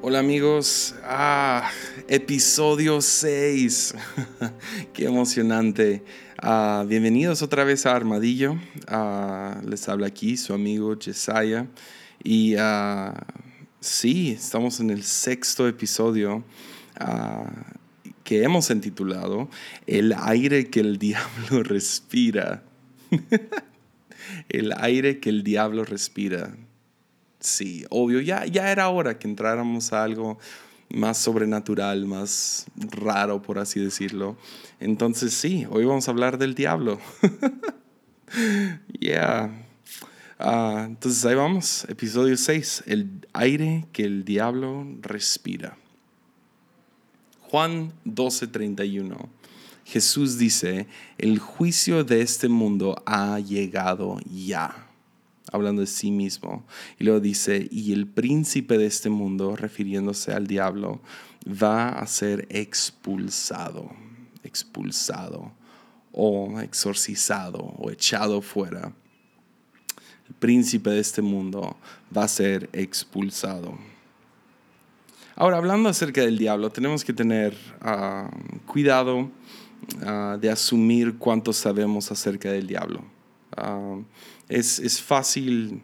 Hola amigos, ah, episodio 6, qué emocionante. Ah, bienvenidos otra vez a Armadillo, ah, les habla aquí su amigo Jesiah y sí, estamos en el sexto episodio que hemos intitulado El aire que el diablo respira. el aire que el diablo respira. Sí, obvio, ya, ya era hora que entráramos a algo más sobrenatural, más raro, por así decirlo. Entonces sí, hoy vamos a hablar del diablo. yeah. Ah, entonces ahí vamos, episodio 6, el aire que el diablo respira. Juan 12:31. Jesús dice, el juicio de este mundo ha llegado ya hablando de sí mismo. Y luego dice, y el príncipe de este mundo, refiriéndose al diablo, va a ser expulsado, expulsado o exorcizado o echado fuera. El príncipe de este mundo va a ser expulsado. Ahora, hablando acerca del diablo, tenemos que tener ah, cuidado ah, de asumir cuánto sabemos acerca del diablo. Ah, es, fácil,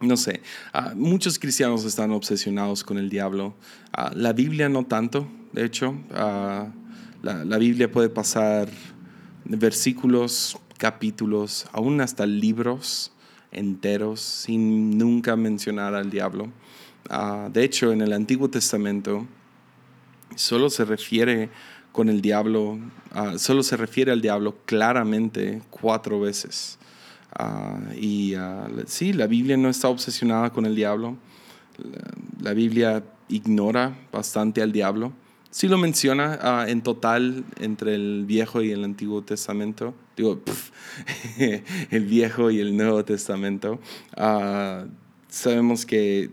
no sé, ah, muchos cristianos están obsesionados con el diablo. Ah, la Biblia no tanto, de hecho. Ah, la, la, Biblia puede pasar versículos, capítulos, aún hasta libros enteros sin nunca mencionar al diablo. de hecho, en el Antiguo Testamento solo se refiere con el diablo, solo se refiere al diablo claramente cuatro veces. Ah, y uh, sí, la Biblia no está obsesionada con el diablo. La, Biblia ignora bastante al diablo. Sí lo menciona ah, en total entre el Viejo y el Antiguo Testamento. Digo, el Viejo y el Nuevo Testamento. sabemos que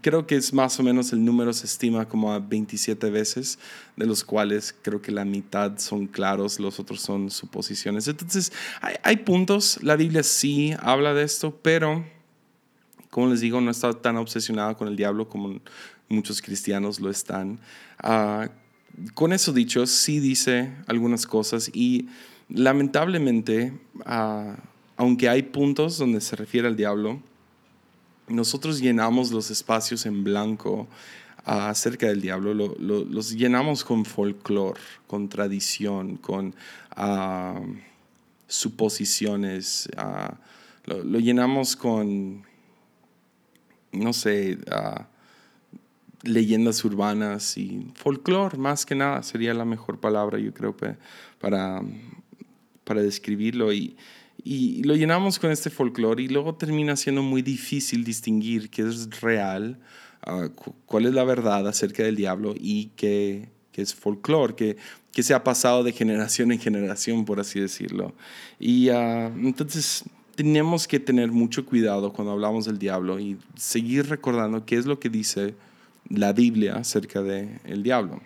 creo que es más o menos el número se estima como a 27 veces, de los cuales creo que la mitad son claros, los otros son suposiciones. Entonces, hay, puntos, la Biblia sí habla de esto, pero, como les digo, no está tan obsesionada con el diablo como muchos cristianos lo están. Ah, con eso dicho, sí dice algunas cosas y lamentablemente, ah, aunque hay puntos donde se refiere al diablo, nosotros llenamos los espacios en blanco ah, acerca del diablo, los llenamos con folclore, con tradición, con ah, suposiciones, ah, lo, llenamos con, no sé, leyendas urbanas y folclore, más que nada, sería la mejor palabra, yo creo, para, para describirlo. Y, y lo llenamos con este folclore y luego termina siendo muy difícil distinguir qué es real, ah, cuál es la verdad acerca del diablo y qué, qué es folclore, que, que se ha pasado de generación en generación, por así decirlo. Y uh, entonces tenemos que tener mucho cuidado cuando hablamos del diablo y seguir recordando qué es lo que dice la Biblia acerca del el diablo.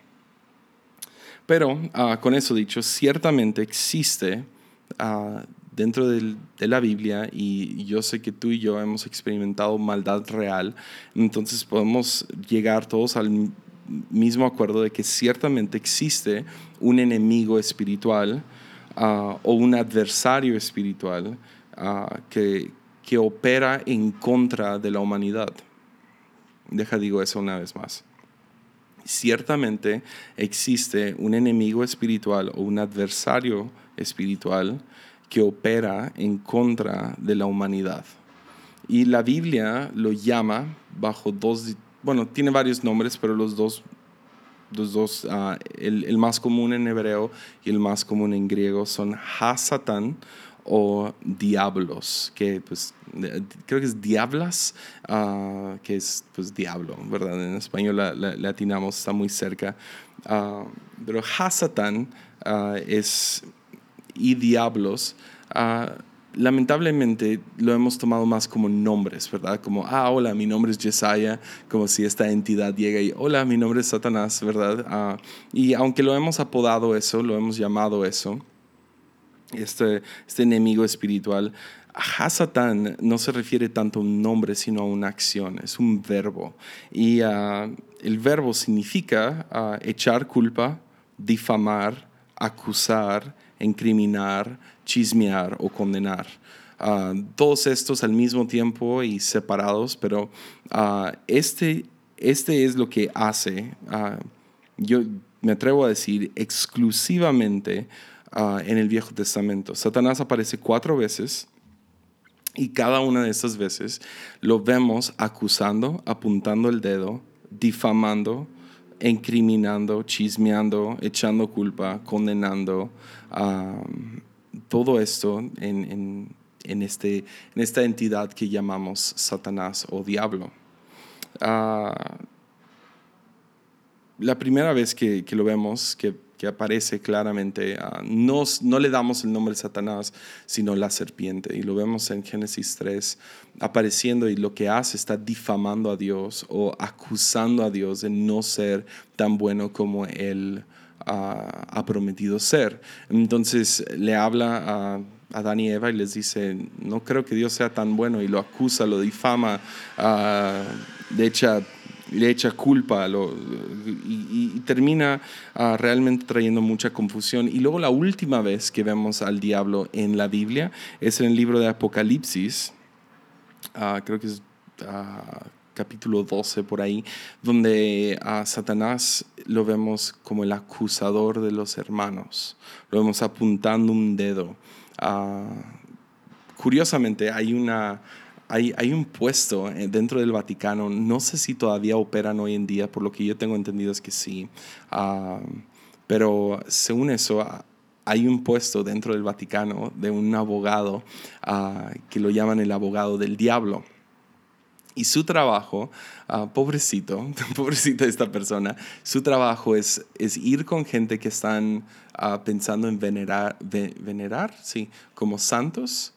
Pero uh, con eso dicho, ciertamente existe uh, dentro de la Biblia y yo sé que tú y yo hemos experimentado maldad real, entonces podemos llegar todos al mismo acuerdo de que ciertamente existe un enemigo espiritual ah, o un adversario espiritual ah, que, que opera en contra de la humanidad. Deja digo eso una vez más. Ciertamente existe un enemigo espiritual o un adversario espiritual que opera en contra de la humanidad. Y la Biblia lo llama bajo dos, bueno, tiene varios nombres, pero los dos, los dos ah, el, más común en hebreo y el más común en griego son Hasatán o diablos, que pues creo que es diablas, ah, que es pues diablo, ¿verdad? En español la, atinamos, está muy cerca. Uh, pero Hasatán es y diablos, ah, lamentablemente lo hemos tomado más como nombres, ¿verdad? Como, ah, hola, mi nombre es Jesiah, como si esta entidad llega y, hola, mi nombre es Satanás, ¿verdad? Ah, y aunque lo hemos apodado eso, lo hemos llamado eso, este, este enemigo espiritual, Hasatán no se refiere tanto a un nombre, sino a una acción, es un verbo. Y ah, el verbo significa echar culpa, difamar, acusar, incriminar, chismear o condenar. Ah, todos estos al mismo tiempo y separados, pero este, este es lo que hace, yo me atrevo a decir, exclusivamente en el Viejo Testamento. Satanás aparece cuatro veces y cada una de esas veces lo vemos acusando, apuntando el dedo, difamando, incriminando, chismeando, echando culpa, condenando. Todo esto en, este, en, esta entidad que llamamos Satanás o diablo. Ah, la primera vez que, que lo vemos, que que aparece claramente. Uh, no, no, le damos el nombre de Satanás, sino la serpiente. Y lo vemos en Génesis 3 apareciendo y lo que hace está difamando a Dios o acusando a Dios de no ser tan bueno como Él uh, ha prometido ser. Entonces le habla a... Adán y Eva y les dice, no creo que Dios sea tan bueno y lo acusa, lo difama, uh, de hecho le echa culpa lo, y, termina ah, realmente trayendo mucha confusión. Y luego la última vez que vemos al diablo en la Biblia es en el libro de Apocalipsis, ah, creo que es capítulo 12 por ahí, donde a Satanás lo vemos como el acusador de los hermanos, lo vemos apuntando un dedo. curiosamente hay una hay, un puesto eh, dentro del Vaticano, no sé si todavía operan hoy en día, por lo que yo tengo entendido es que sí, ah, pero según eso ah, hay un puesto dentro del Vaticano de un abogado ah, que lo llaman el abogado del diablo. Y su trabajo, pobrecito, pobrecita esta persona, su trabajo es, es ir con gente que están pensando en venerar, venerar, sí, como santos,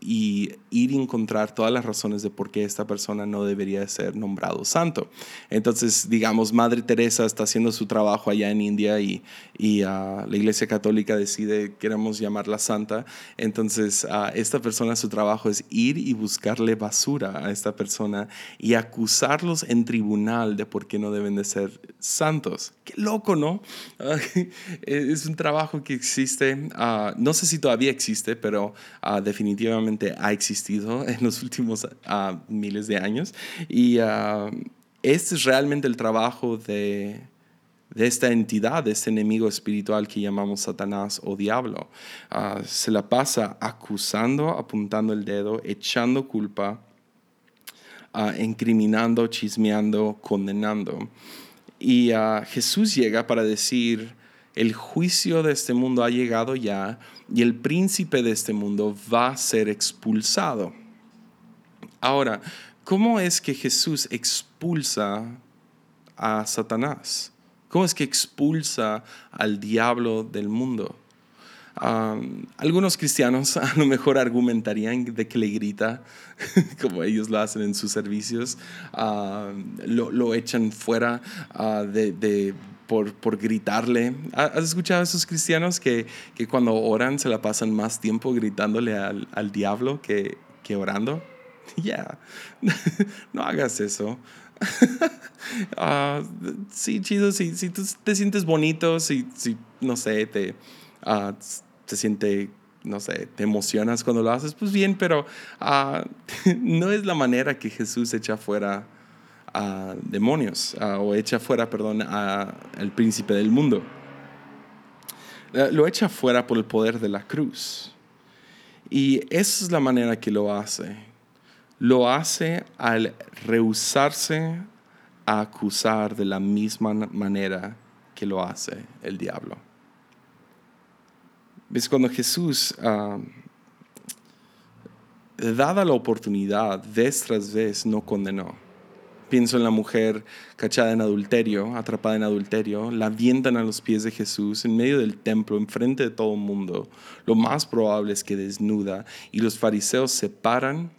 y ir a encontrar todas las razones de por qué esta persona no debería ser nombrado santo. Entonces, digamos, Madre Teresa está haciendo su trabajo allá en India y, y ah, la Iglesia Católica decide, queremos llamarla santa. Entonces, uh, esta persona, su trabajo es ir y buscarle basura a esta persona y acusarlos en tribunal de por qué no deben de ser santos. Qué loco, ¿no? es un trabajo que existe, ah, no sé si todavía existe, pero definitivamente definitivamente ha existido en los últimos ah, miles de años. Y ah, este es realmente el trabajo de, esta entidad, de este enemigo espiritual que llamamos Satanás o diablo. Ah, se la pasa acusando, apuntando el dedo, echando culpa, incriminando, chismeando, condenando. Y Jesús llega para decir, el juicio de este mundo ha llegado ya y el príncipe de este mundo va a ser expulsado. Ahora, ¿cómo es que Jesús expulsa a Satanás? ¿Cómo es que expulsa al diablo del mundo? algunos cristianos a lo mejor argumentarían de que le grita, como ellos lo hacen en sus servicios, lo, echan fuera uh, de, por, por, gritarle. ¿Has escuchado a esos cristianos que, que, cuando oran se la pasan más tiempo gritándole al, al diablo que, que orando? Ya, no hagas eso. uh, sí, chido, si, si tú te sientes bonito, si, si no sé, te, uh, te siente, no sé, te emocionas cuando lo haces, pues bien, pero uh, no es la manera que Jesús echa fuera a demonios, o echa fuera, perdón, al príncipe del mundo. Lo echa fuera por el poder de la cruz. Y esa es la manera que lo hace. Lo hace al rehusarse a acusar de la misma manera que lo hace el diablo. ¿Ves? Cuando Jesús, uh, dada la oportunidad, vez tras vez, no condenó Pienso en la mujer cachada en adulterio, atrapada en adulterio, la avientan a los pies de Jesús en medio del templo, enfrente de todo el mundo. Lo más probable es que desnuda y los fariseos se paran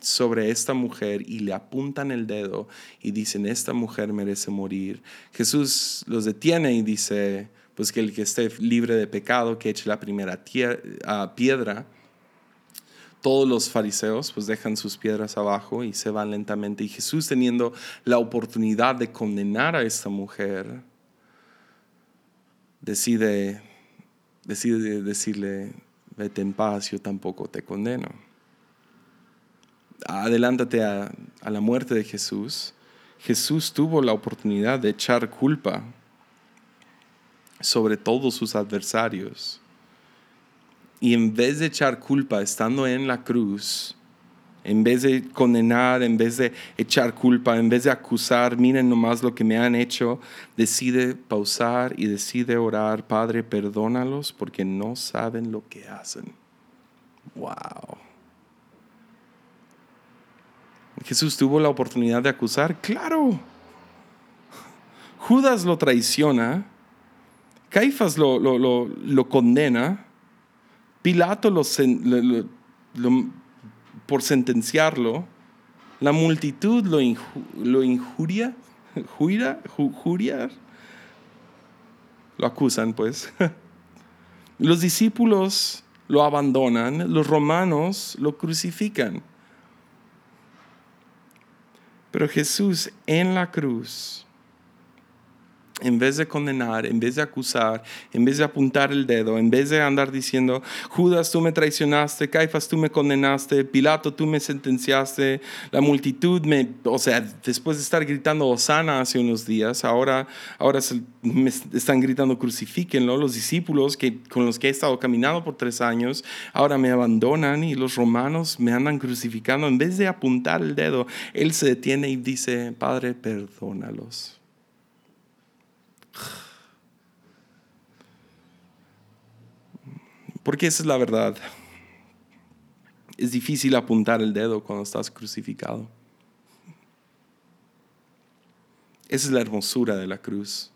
sobre esta mujer y le apuntan el dedo y dicen, esta mujer merece morir. Jesús los detiene y dice, pues que el que esté libre de pecado, que eche la primera piedra. Todos los fariseos pues dejan sus piedras abajo y se van lentamente. Y Jesús teniendo la oportunidad de condenar a esta mujer, decide, decide decirle, vete en paz, yo tampoco te condeno. Adelántate a, a la muerte de Jesús. Jesús tuvo la oportunidad de echar culpa sobre todos sus adversarios y en vez de echar culpa estando en la cruz, en vez de condenar, en vez de echar culpa, en vez de acusar, miren nomás lo que me han hecho, decide pausar y decide orar, Padre, perdónalos porque no saben lo que hacen. Wow. Jesús tuvo la oportunidad de acusar, claro. Judas lo traiciona, Caifás lo, lo, lo, lo condena, Pilato lo, por sentenciarlo, la multitud lo, injuria, juria, juria, lo acusan pues. Los discípulos lo abandonan, los romanos lo crucifican. Pero Jesús en la cruz en vez de condenar, en vez de acusar, en vez de apuntar el dedo, en vez de andar diciendo, Judas, tú me traicionaste, Caifas, tú me condenaste, Pilato, tú me sentenciaste, la multitud me, o sea, después de estar gritando Osana hace unos días, ahora, ahora me están gritando crucifíquenlo, los discípulos que, con los que he estado caminando por tres años, ahora me abandonan y los romanos me andan crucificando, en vez de apuntar el dedo, él se detiene y dice, Padre, perdónalos Porque esa es la verdad. Es difícil apuntar el dedo cuando estás crucificado. Esa es la hermosura de la cruz.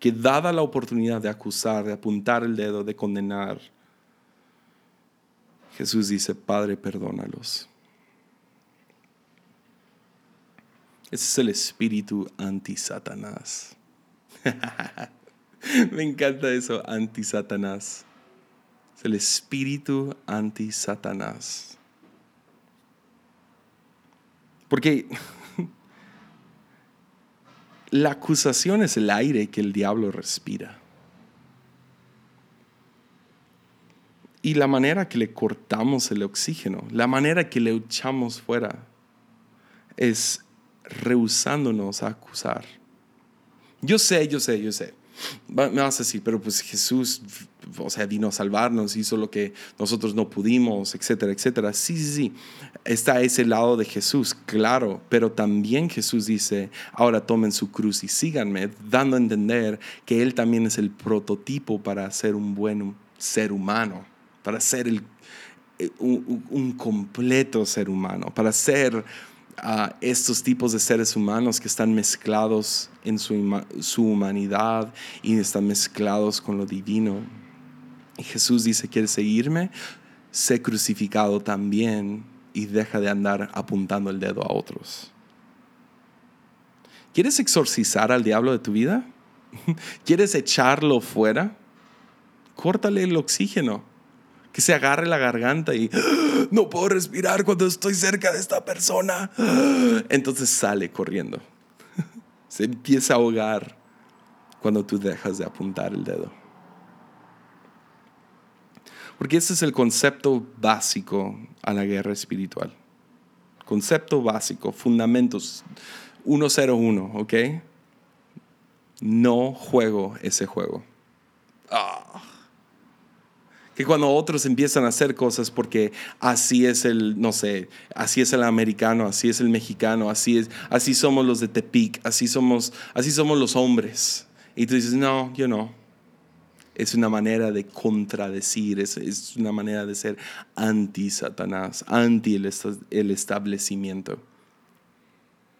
Que dada la oportunidad de acusar, de apuntar el dedo, de condenar, Jesús dice, Padre, perdónalos. Ese es el espíritu anti-Satanás. Me encanta eso, anti-Satanás. Es el espíritu anti-Satanás. Porque la acusación es el aire que el diablo respira. Y la manera que le cortamos el oxígeno, la manera que le echamos fuera, es rehusándonos a acusar. Yo sé, yo sé, yo sé. Me vas a decir, pero pues Jesús, o sea, vino a salvarnos, hizo lo que nosotros no pudimos, etcétera, etcétera. Sí, sí, sí. Está ese lado de Jesús, claro, pero también Jesús dice, ahora tomen su cruz y síganme, dando a entender que Él también es el prototipo para ser un buen ser humano, para ser el, eh, un, un completo ser humano, para ser a estos tipos de seres humanos que están mezclados en su, su, humanidad y están mezclados con lo divino. Y Jesús dice, ¿quieres seguirme? Sé crucificado también y deja de andar apuntando el dedo a otros. ¿Quieres exorcizar al diablo de tu vida? ¿Quieres echarlo fuera? Córtale el oxígeno que se agarre la garganta y no puedo respirar cuando estoy cerca de esta persona. Entonces sale corriendo. Se empieza a ahogar cuando tú dejas de apuntar el dedo. Porque ese es el concepto básico a la guerra espiritual. Concepto básico, fundamentos 101, ¿ok? No juego ese juego. Ah que cuando otros empiezan a hacer cosas porque así es el, no sé, así es el americano, así es el mexicano, así es, así somos los de Tepic, así somos, así somos los hombres. Y tú dices, no, yo no. Es una manera de contradecir, es, es una manera de ser anti-Satanás, anti el establecimiento.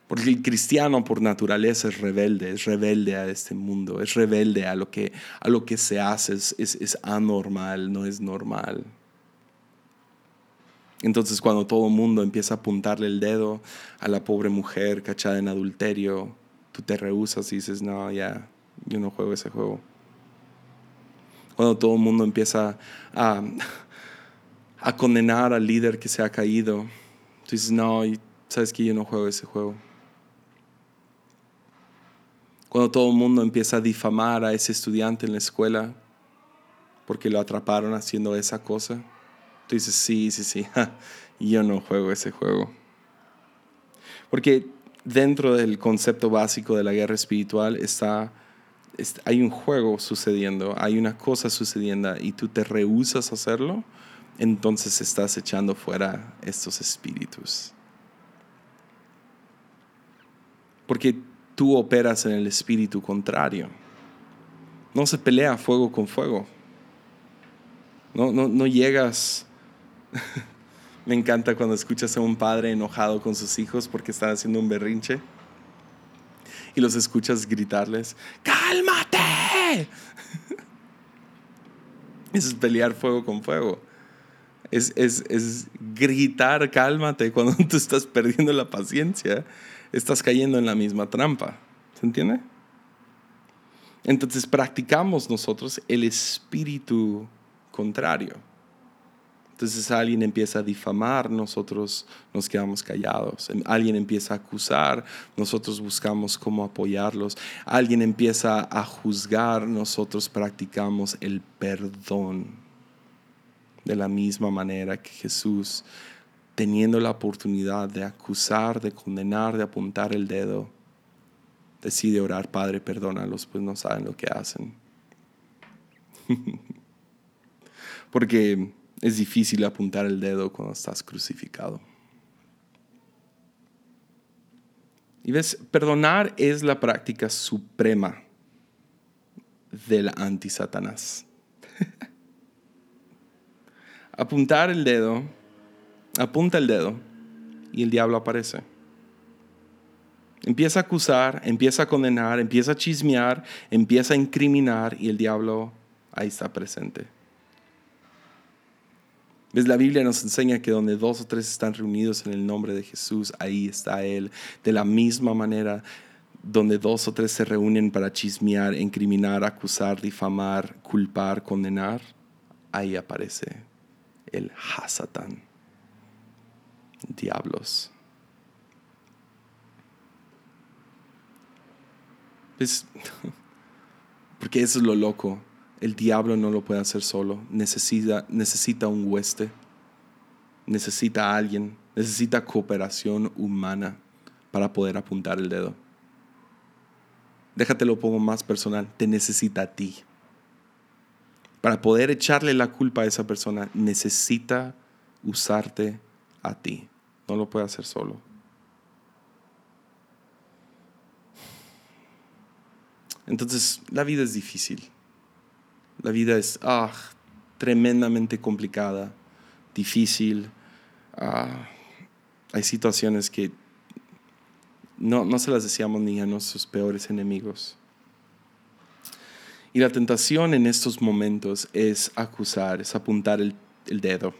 Porque el cristiano por naturaleza es rebelde, es rebelde a este mundo, es rebelde a lo que, a lo que se hace, es, es, anormal, no es normal. Entonces cuando todo el mundo empieza a apuntarle el dedo a la pobre mujer cachada en adulterio, tú te rehusas y dices, no, ya, yo no juego ese juego. Cuando todo el mundo empieza a, a condenar al líder que se ha caído. Tú dices, no, sabes que yo no juego ese juego. Cuando todo el mundo empieza a difamar a ese estudiante en la escuela porque lo atraparon haciendo esa cosa, tú dices, sí, sí, sí, yo no juego ese juego. Porque dentro del concepto básico de la guerra espiritual está, hay un juego sucediendo, hay una cosa sucediendo y tú te rehusas a hacerlo, entonces estás echando fuera estos espíritus. Porque tú operas en el espíritu contrario. No se pelea fuego con fuego. No, no, no llegas. Me encanta cuando escuchas a un padre enojado con sus hijos porque están haciendo un berrinche y los escuchas gritarles, ¡cálmate! Eso es pelear fuego con fuego. Es, es, es, gritar, cálmate, cuando tú estás perdiendo la paciencia estás cayendo en la misma trampa. ¿Se entiende? Entonces practicamos nosotros el espíritu contrario. Entonces alguien empieza a difamar, nosotros nos quedamos callados. Alguien empieza a acusar, nosotros buscamos cómo apoyarlos. Alguien empieza a juzgar, nosotros practicamos el perdón. De la misma manera que Jesús teniendo la oportunidad de acusar, de condenar, de apuntar el dedo, decide orar, Padre, perdónalos, pues no saben lo que hacen. Porque es difícil apuntar el dedo cuando estás crucificado. Y ves, perdonar es la práctica suprema del anti-Satanás. apuntar el dedo apunta el dedo y el diablo aparece. Empieza a acusar, empieza a condenar, empieza a chismear, empieza a incriminar y el diablo ahí está presente. ¿Ves? La Biblia nos enseña que donde dos o tres están reunidos en el nombre de Jesús, ahí está Él. De la misma manera, donde dos o tres se reúnen para chismear, incriminar, acusar, difamar, culpar, condenar, ahí aparece el Hasatán diablos. Pues, porque eso es lo loco. El diablo no lo puede hacer solo. Necesita, necesita un hueste. Necesita a alguien. Necesita cooperación humana para poder apuntar el dedo. Déjate lo pongo más personal. Te necesita a ti. Para poder echarle la culpa a esa persona, necesita usarte a ti. No lo puede hacer solo. Entonces, la vida es difícil. La vida es ah, tremendamente complicada, difícil. Ah, hay situaciones que no, no se las deseamos ni a nuestros peores enemigos. Y la tentación en estos momentos es acusar, es apuntar el, el dedo.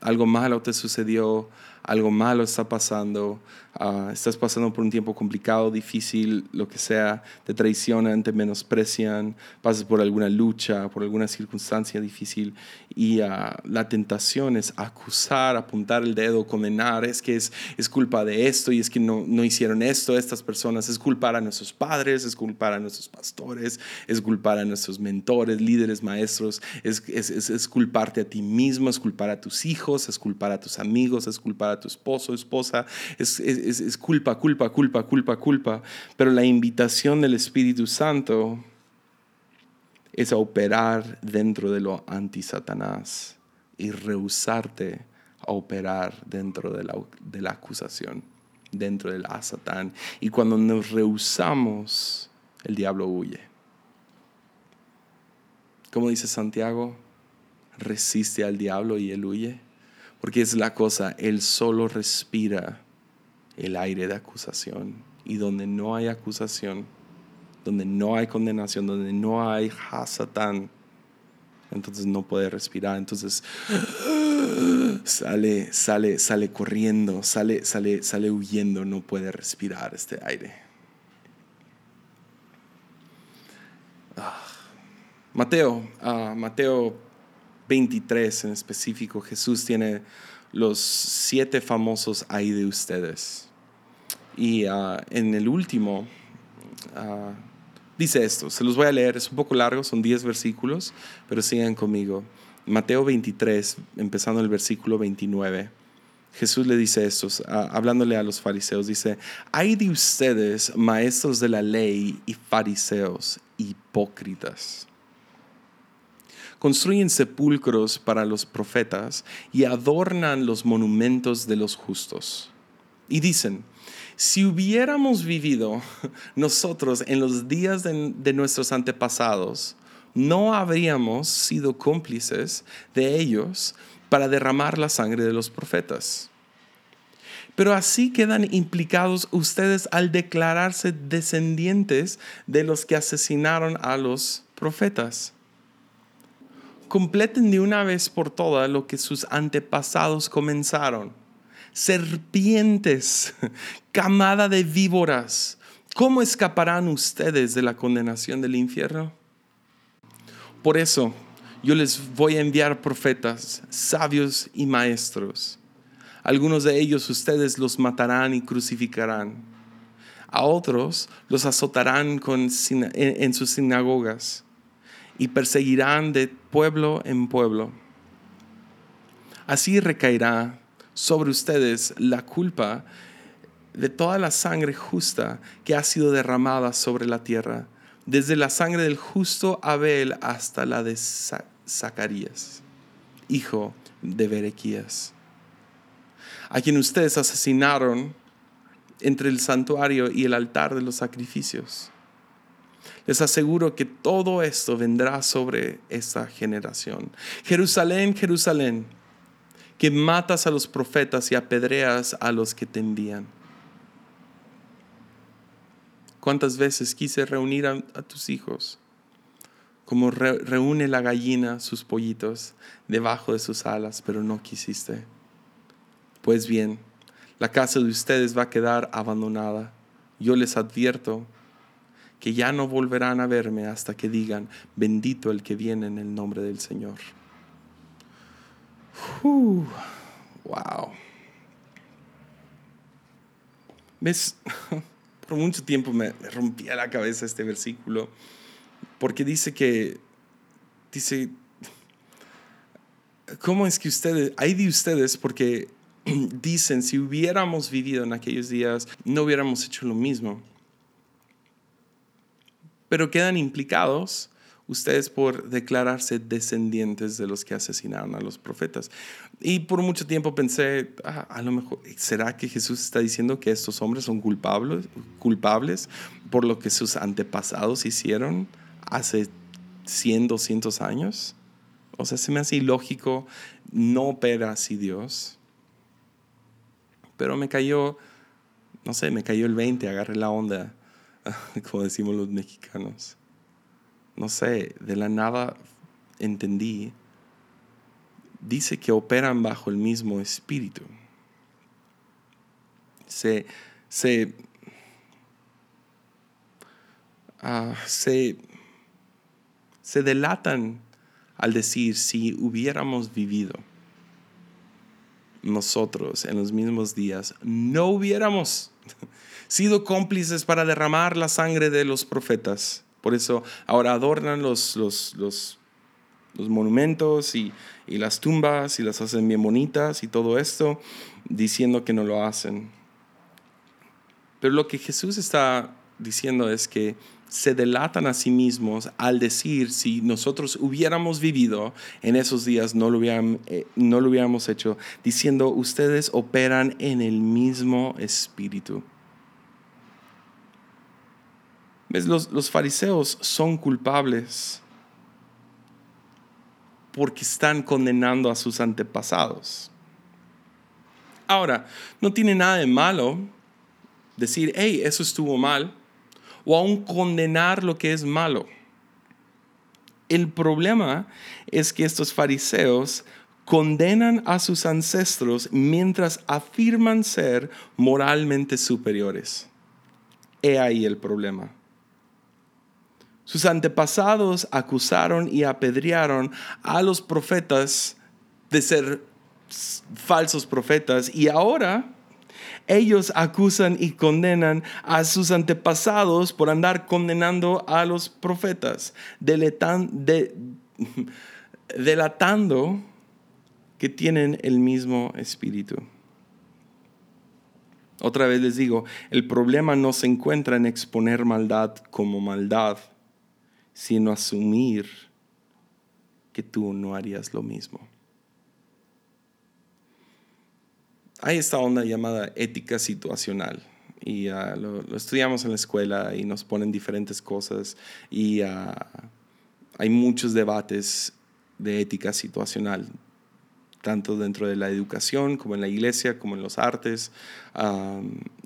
Algo malo te sucedió, algo malo está pasando, ah, estás pasando por un tiempo complicado, difícil, lo que sea, te traicionan, te menosprecian, pasas por alguna lucha, por alguna circunstancia difícil y ah, la tentación es acusar, apuntar el dedo, condenar, es que es, es culpa de esto y es que no, no hicieron esto estas personas, es culpar a nuestros padres, es culpar a nuestros pastores, es culpar a nuestros mentores, líderes, maestros, es, es, es, es culparte a ti mismo, es culpar a tus hijos, es culpar a tus amigos, es culpar a tu esposo, esposa, es, culpa, culpa, culpa, culpa, culpa. Pero la invitación del Espíritu Santo es a operar dentro de lo anti-Satanás y rehusarte a operar dentro de la, de la acusación, dentro del a-Satán. Y cuando nos rehusamos, el diablo huye. Como dice Santiago, resiste al diablo y él huye. Porque es la cosa, Él solo respira el aire de acusación. Y donde no hay acusación, donde no hay condenación, donde no hay hasatán, entonces no puede respirar. Entonces sale, sale, sale corriendo, sale, sale, sale huyendo, no puede respirar este aire. Ah. Mateo, uh, Mateo 23 en específico, Jesús tiene los siete famosos hay de ustedes. Y ah, en el último ah, dice esto, se los voy a leer, es un poco largo, son 10 versículos, pero sigan conmigo. Mateo 23, empezando el versículo 29. Jesús le dice esto, ah, hablándole a los fariseos, dice, hay de ustedes, maestros de la ley y fariseos, hipócritas. Construyen sepulcros para los profetas y adornan los monumentos de los justos. Y dicen, si hubiéramos vivido nosotros en los días de, nuestros antepasados, no habríamos sido cómplices de ellos para derramar la sangre de los profetas. Pero así quedan implicados ustedes al declararse descendientes de los que asesinaron a los profetas. Completen de una vez por todas lo que sus antepasados comenzaron. Serpientes, camada de víboras, ¿cómo escaparán ustedes de la condenación del infierno? Por eso, yo les voy a enviar profetas, sabios y maestros. Algunos de ellos ustedes los matarán y crucificarán. A otros los azotarán en sus sinagogas y perseguirán de pueblo en pueblo. Así recaerá sobre ustedes la culpa de toda la sangre justa que ha sido derramada sobre la tierra desde la sangre del justo Abel hasta la de Zacarías, hijo de Berequías, a quien ustedes asesinaron entre el santuario y el altar de los sacrificios. Les aseguro que todo esto vendrá sobre esta generación. Jerusalén, Jerusalén, que matas a los profetas y apedreas a los que te envían. ¿Cuántas veces quise reunir a, tus hijos? Como reúne la gallina sus pollitos debajo de sus alas, pero no quisiste. Pues bien, la casa de ustedes va a quedar abandonada. Yo les advierto que ya no volverán a verme hasta que digan, bendito el que viene en el nombre del Señor. wow. ¿Ves? por mucho tiempo me, rompía la cabeza este versículo, porque dice que, dice, ¿cómo es que ustedes, hay de ustedes, porque dicen, si hubiéramos vivido en aquellos días, no hubiéramos hecho lo mismo. Pero quedan implicados ustedes por declararse descendientes de los que asesinaron a los profetas. Y por mucho tiempo pensé, ah, a lo mejor, ¿será que Jesús está diciendo que estos hombres son culpables, culpables por lo que sus antepasados hicieron hace 100, 200 años? O sea, se me hace ilógico, no opera así Dios. Pero me cayó, no sé, me cayó el 20, agarré la onda, como decimos los mexicanos no sé, de la nada entendí, dice que operan bajo el mismo espíritu. Se, se, ah, se, se delatan al decir si hubiéramos vivido nosotros en los mismos días, no hubiéramos sido cómplices para derramar la sangre de los profetas por eso ahora adornan los, los, los, monumentos y, y, las tumbas y las hacen bien bonitas y todo esto, diciendo que no lo hacen. Pero lo que Jesús está diciendo es que se delatan a sí mismos al decir si nosotros hubiéramos vivido en esos días, no lo, hubiéramos, eh, no lo hubiéramos hecho, diciendo ustedes operan en el mismo espíritu. Los, fariseos son culpables porque están condenando a sus antepasados. Ahora, no tiene nada de malo decir, hey, eso estuvo mal, o aún condenar lo que es malo. El problema es que estos fariseos condenan a sus ancestros mientras afirman ser moralmente superiores. He ahí el problema Sus antepasados acusaron y apedrearon a los profetas de ser falsos profetas y ahora ellos acusan y condenan a sus antepasados por andar condenando a los profetas, delatando que tienen el mismo espíritu. Otra vez les digo, el problema no se encuentra en exponer maldad como maldad, sino asumir que tú no harías lo mismo. Hay esta onda llamada ética situacional y ah, lo, estudiamos en la escuela y nos ponen diferentes cosas y ah, hay muchos debates de ética situacional, tanto dentro de la educación como en la iglesia, como en los artes,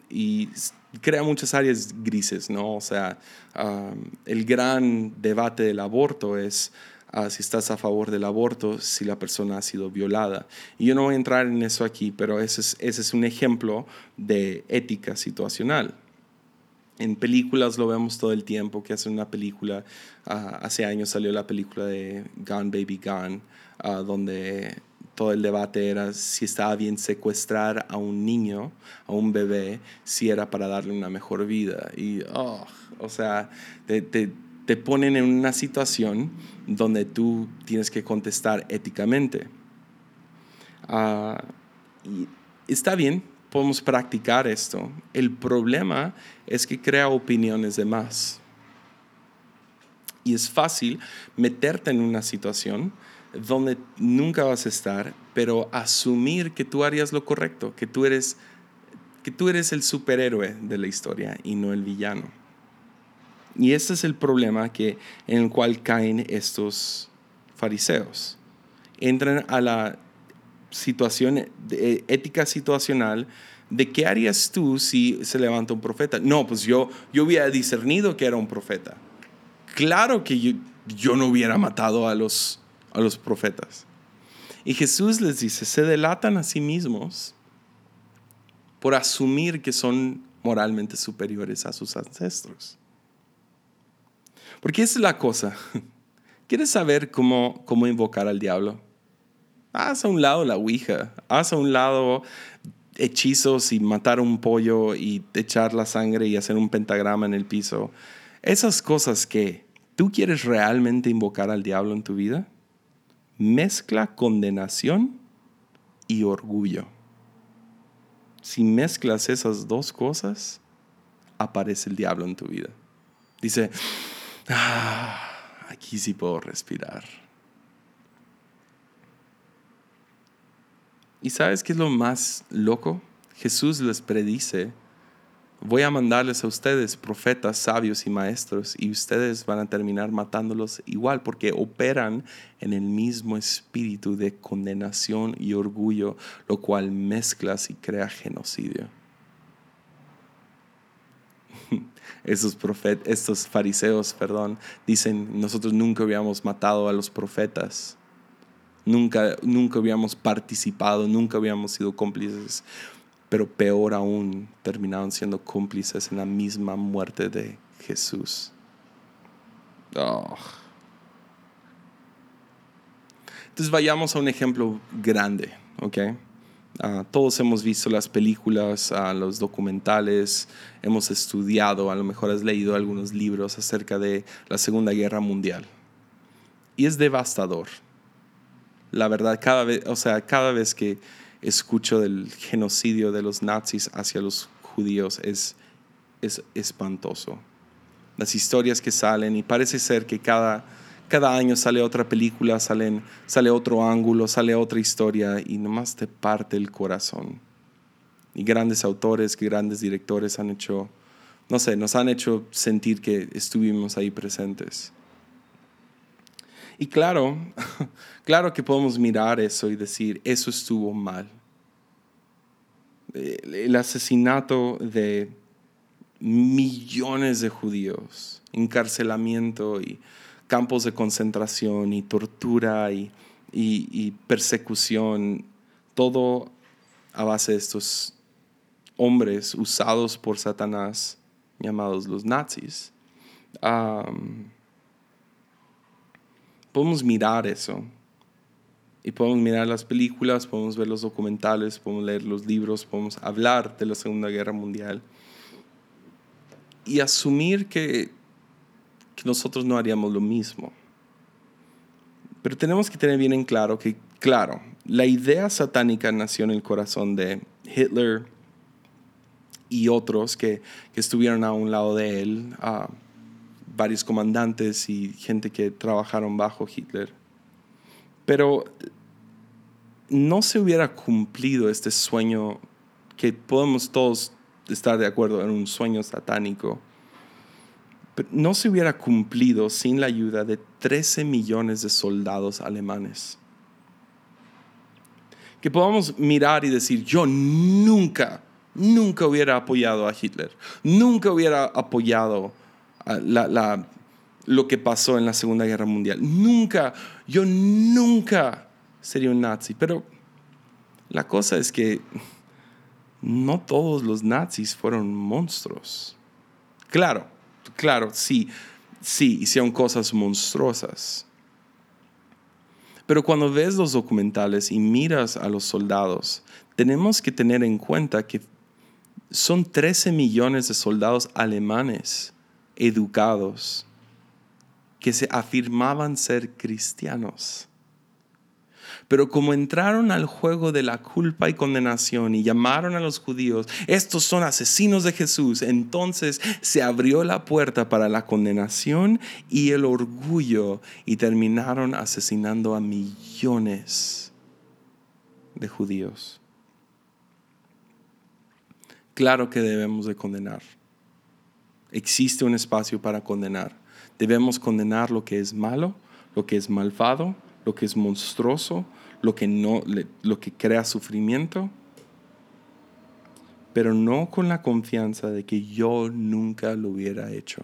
y crea muchas áreas grises, ¿no? O sea, el gran debate del aborto es si estás a favor del aborto, si la persona ha sido violada. Y yo no voy a entrar en eso aquí, pero ese es, ese es un ejemplo de ética situacional. En películas lo vemos todo el tiempo, que hacen una película, ah, hace años salió la película de Gone Baby Gone, ah, donde todo el debate era si estaba bien secuestrar a un niño, a un bebé, si era para darle una mejor vida. Y, oh, o sea, te, te, te ponen en una situación donde tú tienes que contestar éticamente. Ah, y está bien, podemos practicar esto. El problema es que crea opiniones de más. Y es fácil meterte en una situación donde nunca vas a estar, pero asumir que tú harías lo correcto, que tú eres, que tú eres el superhéroe de la historia y no el villano. Y este es el problema que, en el cual caen estos fariseos. Entran a la situación de ética situacional de qué harías tú si se levanta un profeta. No, pues yo, yo hubiera discernido que era un profeta. Claro que yo, yo no hubiera matado a los, a los profetas. Y Jesús les dice, se delatan a sí mismos por asumir que son moralmente superiores a sus ancestros. Porque esa es la cosa. ¿Quieres saber cómo, cómo invocar al diablo? Haz a un lado la Ouija, haz a un lado hechizos y matar un pollo y echar la sangre y hacer un pentagrama en el piso. Esas cosas que tú quieres realmente invocar al diablo en tu vida, mezcla condenación y orgullo. Si mezclas esas dos cosas, aparece el diablo en tu vida. Dice, Ah, aquí sí puedo respirar. ¿Y sabes qué es lo más loco? Jesús les predice, voy a mandarles a ustedes profetas, sabios y maestros, y ustedes van a terminar matándolos igual, porque operan en el mismo espíritu de condenación y orgullo, lo cual mezclas y crea genocidio. esos, estos fariseos, perdón, dicen, nosotros nunca habíamos matado a los profetas, nunca, nunca habíamos participado, nunca habíamos sido cómplices, pero peor aún, terminaron siendo cómplices en la misma muerte de Jesús. Oh. Entonces vayamos a un ejemplo grande, ¿ok? Ah, todos hemos visto las películas, uh, los documentales, hemos estudiado, a lo mejor has leído algunos libros acerca de la Segunda Guerra Mundial. Y es devastador. La verdad, cada vez, o sea, cada vez que escucho del genocidio de los nazis hacia los judíos es, es espantoso. Las historias que salen y parece ser que cada cada año sale otra película, salen, sale otro ángulo, sale otra historia y nomás te parte el corazón. Y grandes autores, grandes directores han hecho, no sé, nos han hecho sentir que estuvimos ahí presentes. Y claro, claro que podemos mirar eso y decir, eso estuvo mal. El asesinato de millones de judíos, encarcelamiento y campos de concentración y tortura y, persecución, todo a base de estos hombres usados por Satanás, llamados los nazis. Podemos mirar eso. Y podemos mirar las películas, podemos ver los documentales, podemos leer los libros, podemos hablar de la Segunda Guerra Mundial. Y asumir que, que nosotros no haríamos lo mismo. Pero tenemos que tener bien en claro que, claro, la idea satánica nació en el corazón de Hitler y otros que, que estuvieron a un lado de él, varios comandantes y gente que trabajaron bajo Hitler. Pero no se hubiera cumplido este sueño que podemos todos estar de acuerdo en un sueño satánico. Pero no se hubiera cumplido sin la ayuda de 13 millones de soldados alemanes. Que podamos mirar y decir, yo nunca, nunca hubiera apoyado a Hitler, nunca hubiera apoyado lo que pasó en la Segunda Guerra Mundial. Nunca, yo nunca sería un nazi. Pero la cosa es que no todos los nazis fueron monstruos. Claro, claro, sí, sí, hicieron cosas monstruosas. Pero cuando ves los documentales y miras a los soldados, tenemos que tener en cuenta que son 13 millones de soldados alemanes educados que se afirmaban ser cristianos. Pero como entraron al juego de la culpa y condenación y llamaron a los judíos, estos son asesinos de Jesús, entonces se abrió la puerta para la condenación y el orgullo y terminaron asesinando a millones de judíos. Claro que debemos de condenar. Existe un espacio para condenar. Debemos condenar lo que es malo, lo que es malvado, lo que es monstruoso, lo que, no, lo que crea sufrimiento, pero no con la confianza de que yo nunca lo hubiera hecho.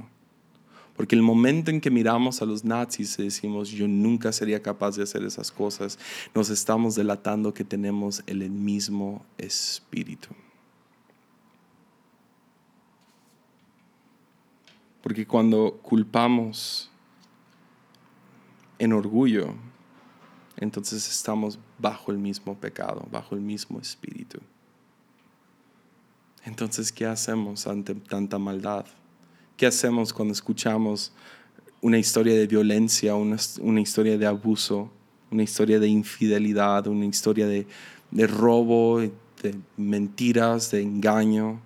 Porque el momento en que miramos a los nazis y decimos yo nunca sería capaz de hacer esas cosas, nos estamos delatando que tenemos el mismo espíritu. Porque cuando culpamos en orgullo, entonces estamos bajo el mismo pecado, bajo el mismo espíritu. Entonces, ¿qué hacemos ante tanta maldad? ¿Qué hacemos cuando escuchamos una historia de violencia, una, historia de abuso, una historia de infidelidad, una historia de, de robo, de mentiras, de engaño?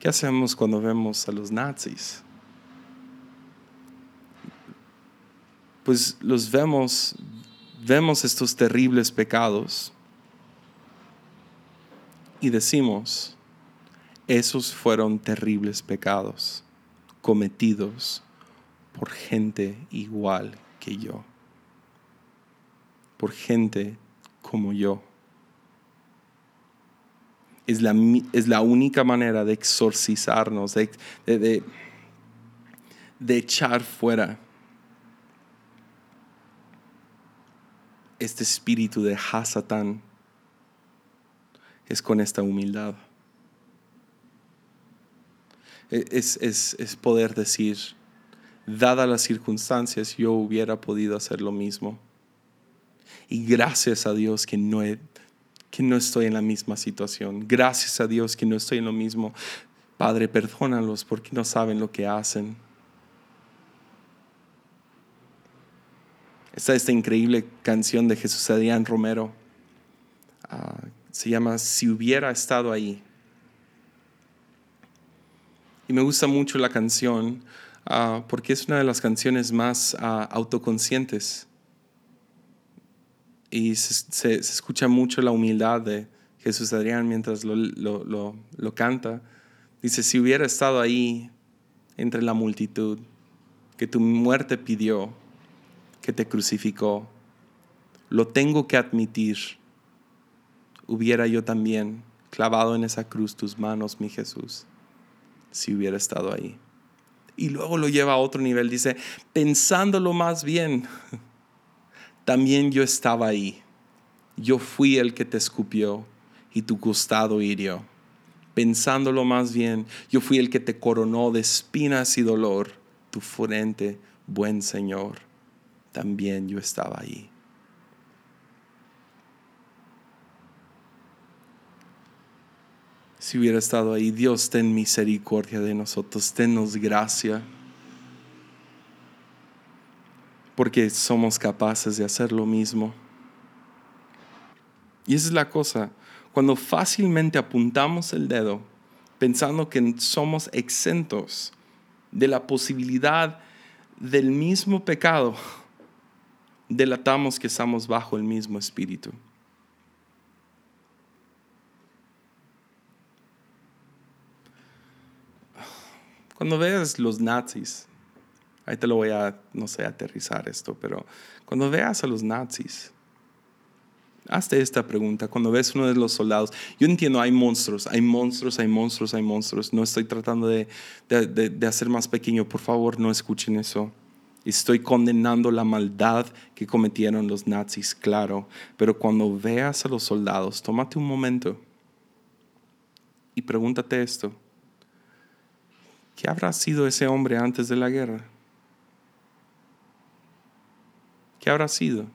¿Qué hacemos cuando vemos a los nazis? Pues los vemos, vemos estos terribles pecados y decimos, esos fueron terribles pecados cometidos por gente igual que yo, por gente como yo es la, es la única manera de exorcizarnos, de, de, echar fuera este espíritu de Hasatán es con esta humildad. E, es, es, es, poder decir, dadas las circunstancias, yo hubiera podido hacer lo mismo. Y gracias a Dios que no he, que no estoy en la misma situación. Gracias a Dios que no estoy en lo mismo. Padre, perdónalos porque no saben lo que hacen. Está esta increíble canción de Jesús Adrián Romero. Ah, se llama Si hubiera estado ahí. Y me gusta mucho la canción ah, porque es una de las canciones más ah, autoconscientes y se, escucha mucho la humildad de Jesús Adrián mientras lo, lo, canta. Dice, si hubiera estado ahí entre la multitud, que tu muerte pidió, que te crucificó, lo tengo que admitir, hubiera yo también clavado en esa cruz tus manos, mi Jesús, si hubiera estado ahí. Y luego lo lleva a otro nivel, dice, pensándolo más bien, también yo estaba ahí. Yo fui el que te escupió y tu costado hirió. Pensándolo más bien, yo fui el que te coronó de espinas y dolor, tu frente, buen Señor. también yo estaba ahí. Si hubiera estado ahí, Dios, ten misericordia de nosotros, tennos gracia, porque somos capaces de hacer lo mismo. Y esa es la cosa, cuando fácilmente apuntamos el dedo pensando que somos exentos de la posibilidad del mismo pecado, delatamos que estamos bajo el mismo espíritu. Cuando veas los nazis, ahí te lo voy a, no sé, aterrizar esto, pero cuando veas a los nazis, hazte esta pregunta. Cuando ves uno de los soldados, yo entiendo, hay monstruos, hay monstruos, hay monstruos, hay monstruos. No estoy tratando de, de hacer más pequeño, por favor, no escuchen eso. Estoy condenando la maldad que cometieron los nazis, claro, pero cuando veas a los soldados, tómate un momento y pregúntate esto. ¿Qué habrá sido ese hombre antes de la guerra? ¿Qué habrá sido?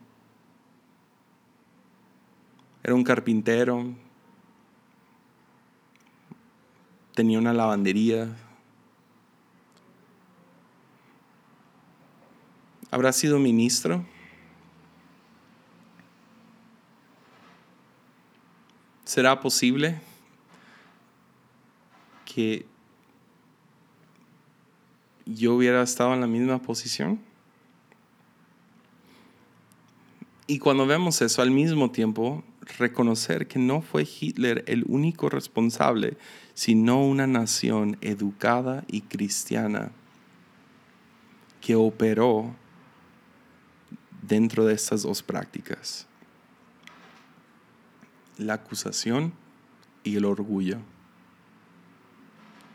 Era un carpintero, tenía una lavandería, ¿Habrá sido ministro? ¿Será posible que yo hubiera estado en la misma posición? Y cuando vemos eso al mismo tiempo, reconocer que no fue Hitler el único responsable, sino una nación educada y cristiana que operó dentro de estas dos prácticas. La acusación y el orgullo.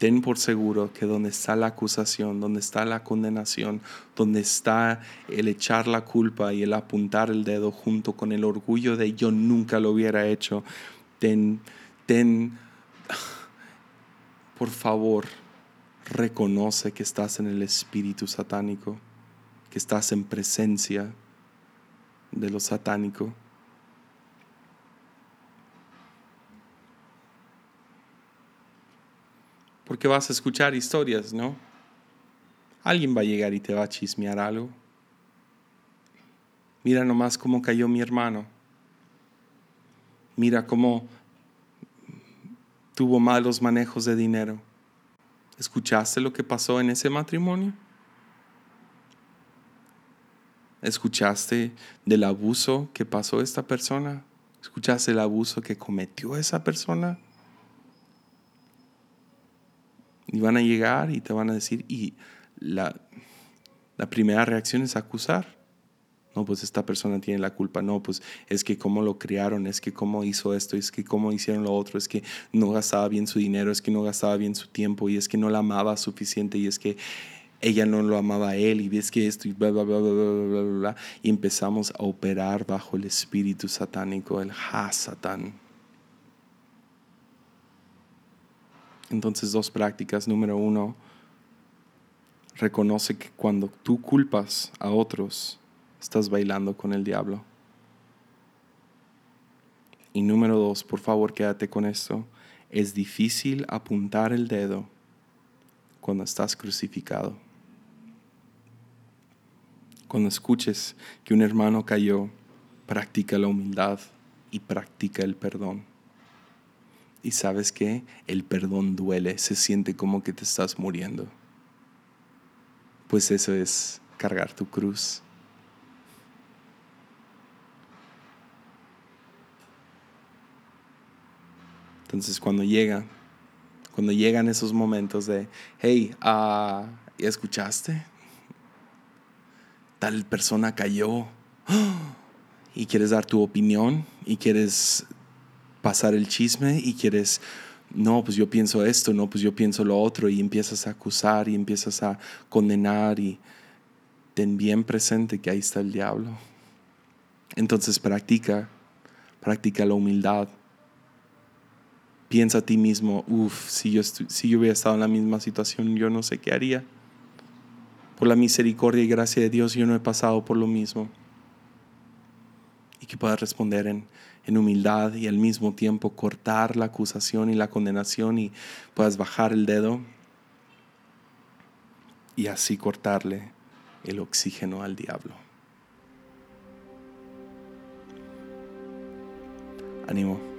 Ten por seguro que donde está la acusación, donde está la condenación, donde está el echar la culpa y el apuntar el dedo junto con el orgullo de yo nunca lo hubiera hecho, ten, ten, por favor, reconoce que estás en el espíritu satánico, que estás en presencia de lo satánico. Porque vas a escuchar historias, ¿no? Alguien va a llegar y te va a chismear algo. Mira nomás cómo cayó mi hermano. Mira cómo tuvo malos manejos de dinero. ¿Escuchaste lo que pasó en ese matrimonio? ¿Escuchaste del abuso que pasó esta persona? ¿Escuchaste el abuso que cometió esa persona? Y van a llegar y te van a decir, y la, la primera reacción es acusar. No, pues esta persona tiene la culpa. No, pues es que cómo lo criaron, es que cómo hizo esto, es que cómo hicieron lo otro, es que no gastaba bien su dinero, es que no gastaba bien su tiempo y es que no la amaba suficiente y es que ella no lo amaba a él y ves que esto y bla, bla, bla, bla, bla, bla, bla, y empezamos a operar bajo el espíritu satánico, el ha-satán. Entonces, dos prácticas. Número uno, reconoce que cuando tú culpas a otros, estás bailando con el diablo. Y número dos, por favor, quédate con esto. Es difícil apuntar el dedo cuando estás crucificado. Cuando escuches que un hermano cayó, practica la humildad y practica el perdón. Y sabes que el perdón duele, se siente como que te estás muriendo. Pues eso es cargar tu cruz. Entonces cuando llega, cuando llegan esos momentos de, hey, uh, ¿escuchaste? tal persona cayó y quieres dar tu opinión y quieres pasar el chisme y quieres, no, pues yo pienso esto, no, pues yo pienso lo otro y empiezas a acusar y empiezas a condenar y ten bien presente que ahí está el diablo. Entonces practica, practica la humildad. Piensa a ti mismo, uff, si yo, si yo hubiera estado en la misma situación, yo no sé qué haría por la misericordia y gracia de Dios yo no he pasado por lo mismo. Y que puedas responder en, en humildad y al mismo tiempo cortar la acusación y la condenación y puedas bajar el dedo y así cortarle el oxígeno al diablo. Ánimo.